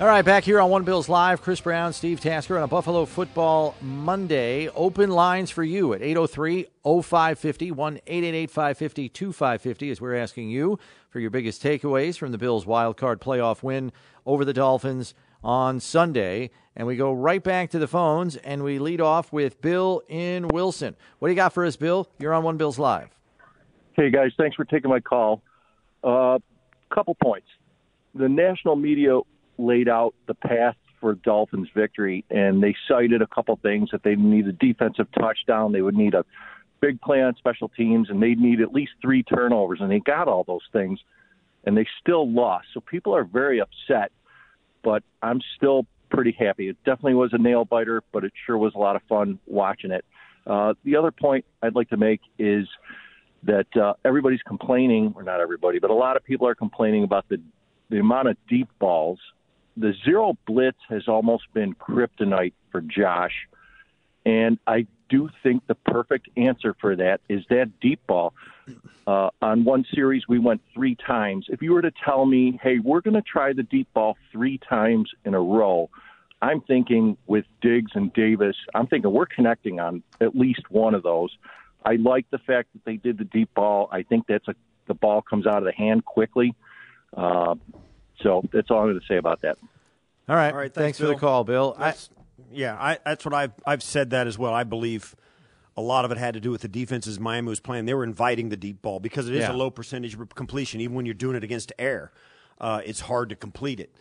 All right, back here on One Bills Live, Chris Brown, Steve Tasker on a Buffalo Football Monday. Open lines for you at 803 0550 1 888 550 2550 as we're asking you for your biggest takeaways from the Bills' wild card playoff win over the Dolphins on Sunday. And we go right back to the phones and we lead off with Bill in Wilson. What do you got for us, Bill? You're on One Bills Live. Hey, guys. Thanks for taking my call. A uh, couple points. The national media laid out the path for Dolphins victory, and they cited a couple things that they need a defensive touchdown, they would need a big play on special teams, and they'd need at least three turnovers, and they got all those things, and they still lost. So people are very upset, but I'm still pretty happy. It definitely was a nail biter, but it sure was a lot of fun watching it. Uh, the other point I'd like to make is that uh, everybody's complaining, or not everybody, but a lot of people are complaining about the the amount of deep balls the zero blitz has almost been kryptonite for Josh. And I do think the perfect answer for that is that deep ball. Uh, on one series, we went three times. If you were to tell me, hey, we're going to try the deep ball three times in a row, I'm thinking with Diggs and Davis, I'm thinking we're connecting on at least one of those. I like the fact that they did the deep ball. I think that's a the ball comes out of the hand quickly. Uh, so that's all I'm going to say about that. All right. All right. Thanks, Thanks, for the call, Bill. I, yeah, I, that's what I've I've said that as well. I believe a lot of it had to do with the defenses Miami was playing. They were inviting the deep ball because it is Yeah. a low percentage of completion, even when you're doing it against air. Uh, it's hard to complete it.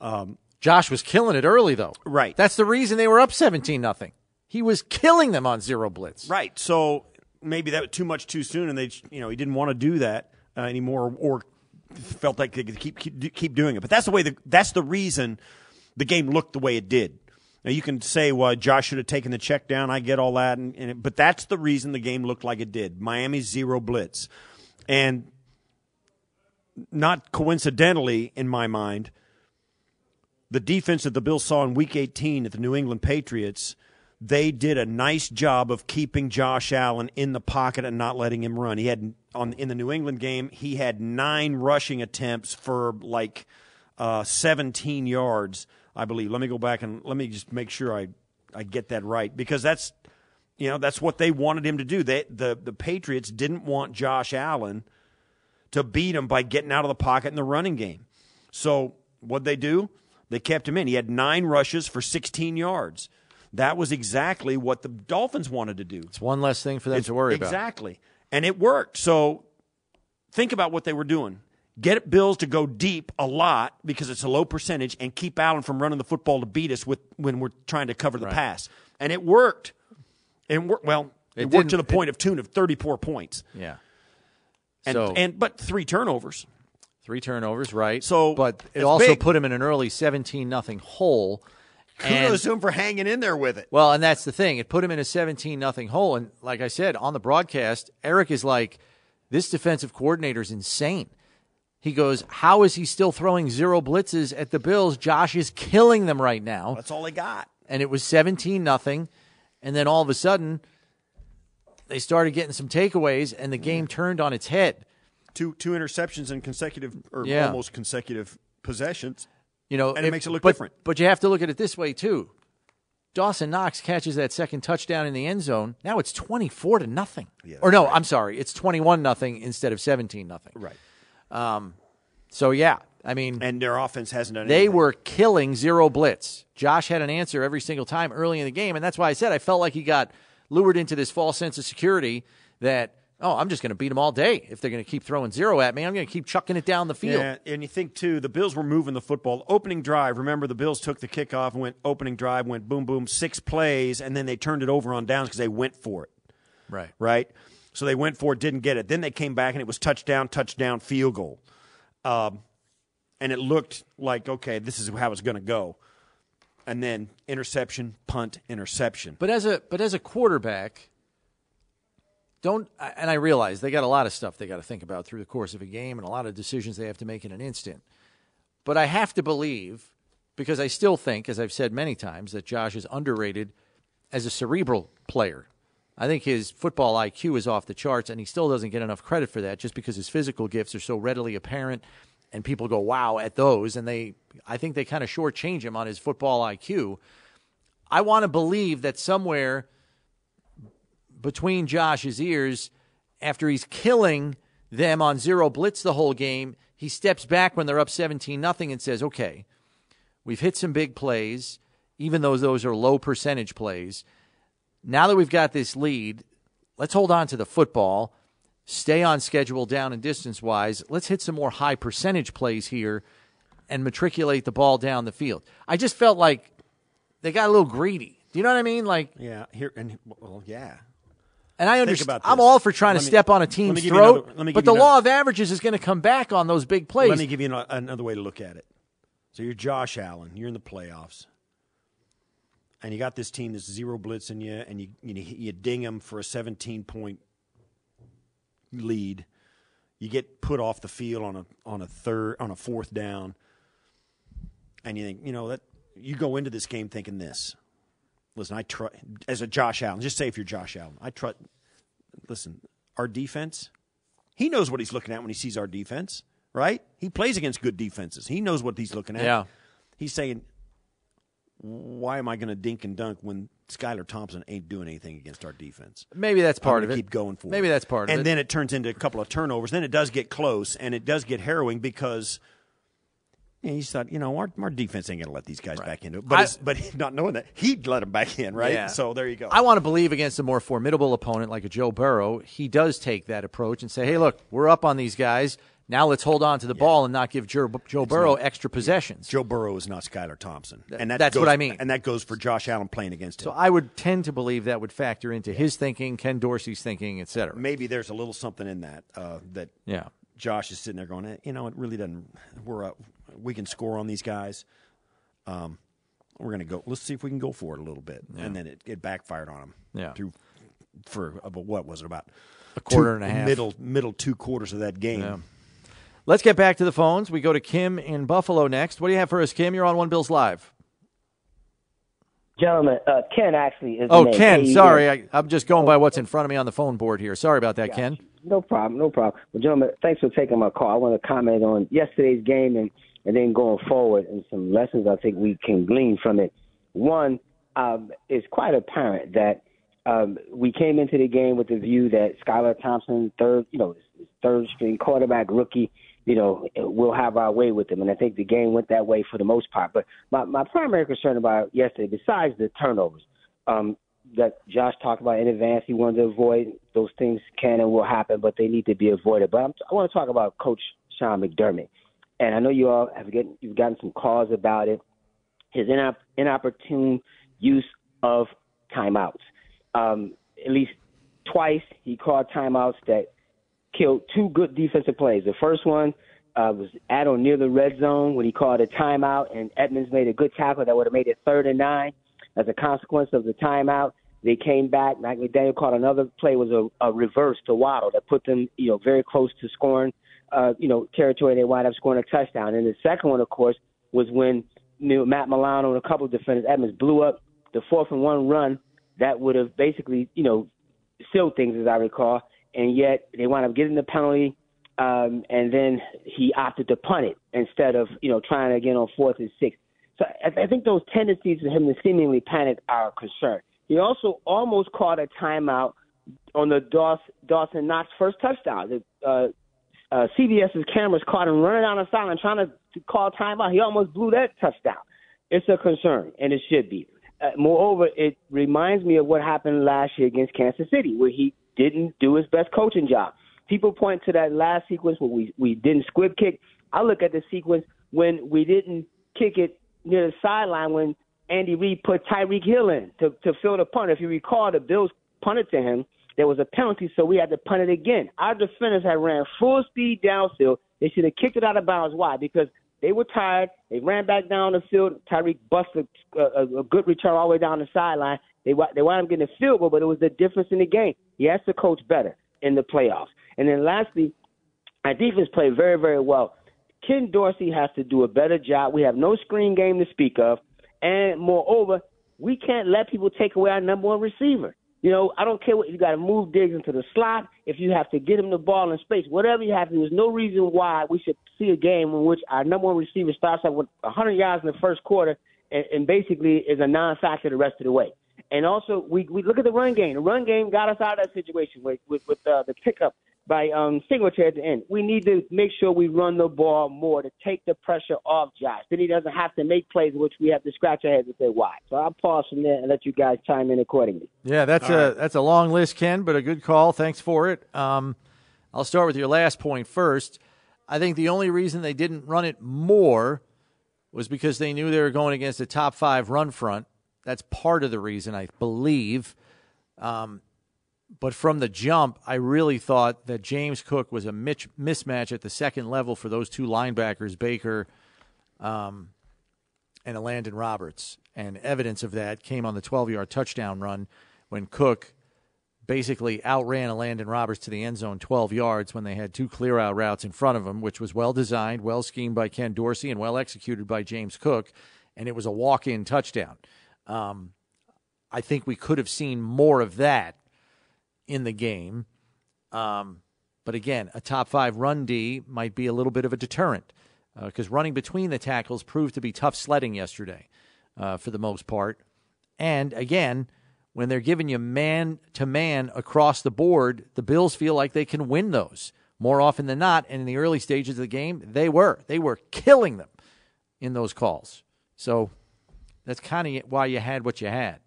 Um, Josh was killing it early, though. Right. That's the reason they were up 17 nothing. He was killing them on zero blitz. right. So maybe that was too much too soon, and they you know he didn't want to do that uh, anymore, or felt like they could keep keep, keep doing it. But that's the way the that's the reason the game looked the way it did. Now you can say, well, Josh should have taken the check down. I get all that, and, and it, but that's the reason the game looked like it did. Miami's zero blitz, and not coincidentally, in my mind, the defense that the Bills saw in Week 18 at the New England Patriots, they did a nice job of keeping Josh Allen in the pocket and not letting him run. He had on in the New England game, he had nine rushing attempts for like uh, 17 yards, I believe. Let me go back and let me just make sure I I get that right because that's you know that's what they wanted him to do. They, the the Patriots didn't want Josh Allen to beat him by getting out of the pocket in the running game. So what'd they do? They kept him in. He had nine rushes for 16 yards. That was exactly what the Dolphins wanted to do. It's one less thing for them It's- to worry about. Exactly. And it worked. So think about what they were doing. Get Bills to go deep a lot because it's a low percentage and keep Allen from running the football to beat us with when we're trying to cover the pass. And it worked. And wor- well, it, It worked to the point of tune of 34 points. Yeah. And, so and but three turnovers. three turnovers, right? So, but it also big. put him in an early 17 nothing hole. And- Kudos to him for hanging in there with it. Well, and that's the thing. It put him in a 17 nothing hole. And like I said on the broadcast, Eric is like, this defensive coordinator is insane. He goes, how is he still throwing zero blitzes at the Bills? Josh is killing them right now. That's all they got. And it was 17 nothing. And then all of a sudden, they started getting some takeaways, and the game turned on its head. Two two interceptions in consecutive or Yeah. almost consecutive possessions. You know, And it makes it look but, different. But you have to look at it this way too. Dawson Knox catches that second touchdown in the end zone. Now it's twenty four to nothing. Yeah, or no, I'm sorry, it's twenty one nothing instead of seventeen nothing. Right. Um, so yeah, I mean, And their offense hasn't done they anything. were killing zero blitz. Josh had an answer every single time early in the game, and that's why I said I felt like he got lured into this false sense of security that oh, I'm just going to beat them all day. If they're going to keep throwing zero at me, I'm going to keep chucking it down the field. Yeah, and you think too, the Bills were moving the football. Opening drive, remember the Bills took the kickoff and went opening drive, went boom boom, six plays, and then they turned it over on downs because they went for it. Right. Right. So they went for it, didn't get it. Then they came back and it was touchdown, touchdown, field goal. Um, and it looked like okay, this is how it's going to go. And then interception, punt, interception. But as a but as a quarterback, don't and I realize they got a lot of stuff they got to think about through the course of a game and a lot of decisions they have to make in an instant. But I have to believe because I still think, as I've said many times, that Josh is underrated as a cerebral player. I think his football IQ is off the charts, and he still doesn't get enough credit for that just because his physical gifts are so readily apparent, and people go wow at those, and they, I think they kind of shortchange him on his football IQ. I want to believe that somewhere between Josh's ears, after he's killing them on zero blitz the whole game, he steps back when they're up 17 nothing and says, "Okay, we've hit some big plays, even though those are low percentage plays." Now that we've got this lead, let's hold on to the football, stay on schedule down and distance wise. Let's hit some more high percentage plays here and matriculate the ball down the field. I just felt like they got a little greedy. Do you know what I mean? Like, yeah, here and well, yeah. And I understand. I'm all for trying let to me, step on a team's throat, another, but the law of averages is going to come back on those big plays. Let me give you another way to look at it. So you're Josh Allen. You're in the playoffs and you got this team that's zero blitzing you, and you you, you ding them for a 17 point lead, you get put off the field on a on a third on a fourth down, and you think you know that you go into this game thinking this. Listen, I trust as a Josh Allen. Just say if you're Josh Allen, I trust. Listen, our defense. He knows what he's looking at when he sees our defense, right? He plays against good defenses. He knows what he's looking at. Yeah. He's saying, why am I going to dink and dunk when Skylar Thompson ain't doing anything against our defense? Maybe that's part of it. Keep going for Maybe that's part of and it. And then it turns into a couple of turnovers. Then it does get close, and it does get harrowing because you know, thought, you know, our, our defense ain't going to let these guys right. back into it. But, I, but not knowing that, he'd let them back in, right? Yeah. So there you go. I want to believe against a more formidable opponent like a Joe Burrow, he does take that approach and say, hey, look, we're up on these guys. Now let's hold on to the yeah. ball and not give Joe, Joe Burrow not, extra possessions. Joe Burrow is not Skylar Thompson, and that that's goes, what I mean. And that goes for Josh Allen playing against him. So I would tend to believe that would factor into yeah. his thinking, Ken Dorsey's thinking, et cetera. Maybe there's a little something in that uh, that yeah. Josh is sitting there going, eh, you know, it really doesn't. We're uh, we can score on these guys. Um, we're gonna go. Let's see if we can go for it a little bit, yeah. and then it, it backfired on him. Yeah. Through for about what was it about a quarter two, and a half middle middle two quarters of that game. Let's get back to the phones. We go to Kim in Buffalo next. What do you have for us, Kim? You're on One Bills Live. Gentlemen, uh, Ken actually is. Oh, Ken. Sorry, I, am just going by what's in front of me on the phone board here. Sorry about that, Ken. No problem. No problem. Well, gentlemen, thanks for taking my call. I want to comment on yesterday's game and and then going forward and some lessons I think we can glean from it. One, um, it's quite apparent that um, we came into the game with the view that Skylar Thompson, third, you know, third string quarterback rookie, you know, we'll have our way with them. And I think the game went that way for the most part. But my, my primary concern about yesterday, besides the turnovers, um, that Josh talked about in advance, he wanted to avoid those things can and will happen, but they need to be avoided. But I'm, I want to talk about Coach Sean McDermott. And I know you all have get, you've gotten some calls about it. His inop, inopportune use of timeouts. Um, at least twice he called timeouts that killed two good defensive plays. The first one uh, was at or near the red zone when he called a timeout, and Edmunds made a good tackle that would have made it third and nine. As a consequence of the timeout, they came back. Mike McDaniel called another play was a, a reverse to Waddle that put them, you know, very close to scoring, uh, you know, territory. They wind up scoring a touchdown. And the second one, of course, was when you know, Matt Milano and a couple of defenders, Edmunds blew up the fourth and one run that would have basically, you know, sealed things, as I recall and yet they wound up getting the penalty, um, and then he opted to punt it instead of you know trying again on fourth and six. So I, I think those tendencies of him to seemingly panic are a concern. He also almost caught a timeout on the Dawson, Dawson Knox first touchdown. The, uh, uh, CBS's cameras caught him running down the sideline trying to, to call timeout. He almost blew that touchdown. It's a concern, and it should be. Uh, moreover, it reminds me of what happened last year against Kansas City, where he didn't do his best coaching job. People point to that last sequence where we we didn't squib kick. I look at the sequence when we didn't kick it near the sideline when Andy Reid put Tyreek Hill in to to fill the punt. If you recall, the Bills punted to him. There was a penalty, so we had to punt it again. Our defenders had ran full speed downfield. They should have kicked it out of bounds. Why? Because they were tired. They ran back down the field. Tyreek busted a, a, a good return all the way down the sideline. They they wound up getting a field goal, but it was the difference in the game. He has to coach better in the playoffs. And then lastly, our defense played very very well. Ken Dorsey has to do a better job. We have no screen game to speak of, and moreover, we can't let people take away our number one receiver. You know, I don't care what you got to move Diggs into the slot. If you have to get him the ball in space, whatever you have to, there's no reason why we should see a game in which our number one receiver starts out with 100 yards in the first quarter and, and basically is a non-factor the rest of the way. And also, we we look at the run game. The run game got us out of that situation with with, with uh, the pickup by um, Singletary at the end. We need to make sure we run the ball more to take the pressure off Josh. Then he doesn't have to make plays, which we have to scratch our heads and say why. So I'll pause from there and let you guys chime in accordingly. Yeah, that's All a right. that's a long list, Ken, but a good call. Thanks for it. Um, I'll start with your last point first. I think the only reason they didn't run it more was because they knew they were going against a top five run front. That's part of the reason, I believe. Um, but from the jump, I really thought that James Cook was a mismatch at the second level for those two linebackers, Baker um, and Elandon Roberts. And evidence of that came on the 12 yard touchdown run when Cook basically outran a Elandon Roberts to the end zone 12 yards when they had two clear out routes in front of him, which was well designed, well schemed by Ken Dorsey, and well executed by James Cook. And it was a walk in touchdown. Um, I think we could have seen more of that in the game. Um, but again, a top five run D might be a little bit of a deterrent because uh, running between the tackles proved to be tough sledding yesterday uh, for the most part. And again, when they're giving you man to man across the board, the Bills feel like they can win those more often than not. And in the early stages of the game, they were. They were killing them in those calls. So that's kind of why you had what you had.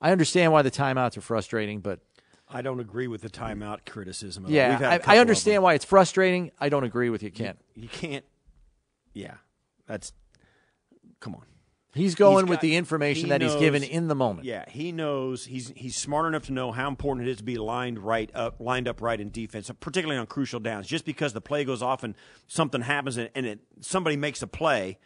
I understand why the timeouts are frustrating, but I don't agree with the timeout criticism. Yeah, I, I, understand why it's frustrating. I don't agree with you, Ken. You, you can't. Yeah, that's. Come on. He's going he's with the information he that knows, he's given in the moment. Yeah, he knows he's he's smart enough to know how important it is to be lined right up, lined up right in defense, particularly on crucial downs. Just because the play goes off and something happens and, and it somebody makes a play,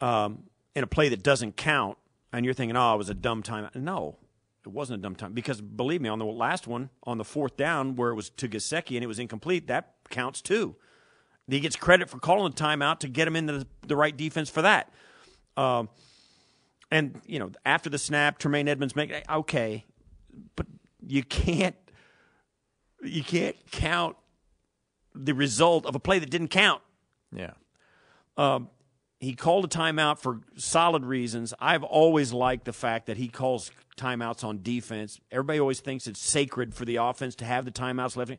um, in a play that doesn't count, and you're thinking, oh, it was a dumb time. No, it wasn't a dumb time because believe me, on the last one, on the fourth down where it was to Gesicki and it was incomplete, that counts too. He gets credit for calling the timeout to get him into the, the right defense for that. Um, and you know, after the snap, Tremaine Edmunds make okay, but you can't you can't count the result of a play that didn't count. Yeah. Um, he called a timeout for solid reasons. I've always liked the fact that he calls timeouts on defense. Everybody always thinks it's sacred for the offense to have the timeouts left.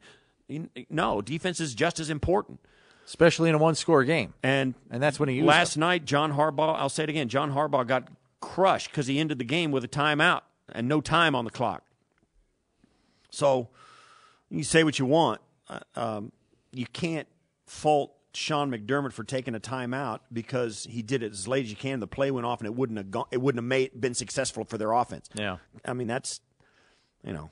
No, defense is just as important, especially in a one-score game. And and that's when he used last them. night. John Harbaugh. I'll say it again. John Harbaugh got crushed because he ended the game with a timeout and no time on the clock. So you say what you want. Uh, um, you can't fault Sean McDermott for taking a timeout because he did it as late as you can. The play went off, and it wouldn't have gone, it wouldn't have made, been successful for their offense. Yeah, I mean that's you know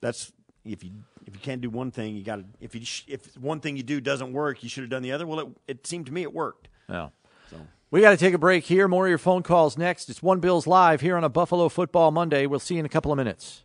that's if you if you can't do one thing, you got to if you if one thing you do doesn't work, you should have done the other. Well, it, it seemed to me it worked. Yeah. So. We got to take a break here. More of your phone calls next. It's One Bills Live here on a Buffalo Football Monday. We'll see you in a couple of minutes.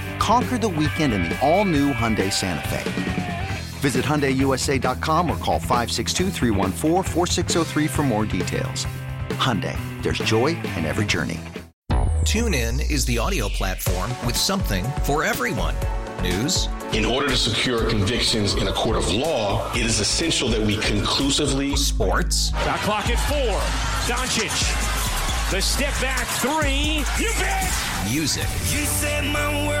Conquer the weekend in the all-new Hyundai Santa Fe. Visit HyundaiUSA.com or call 562 for more details. Hyundai, there's joy in every journey. TuneIn is the audio platform with something for everyone. News. In order to secure convictions in a court of law, it is essential that we conclusively. Sports. Got clock at four. Doncic. The step back three. You bet. Music. You set my world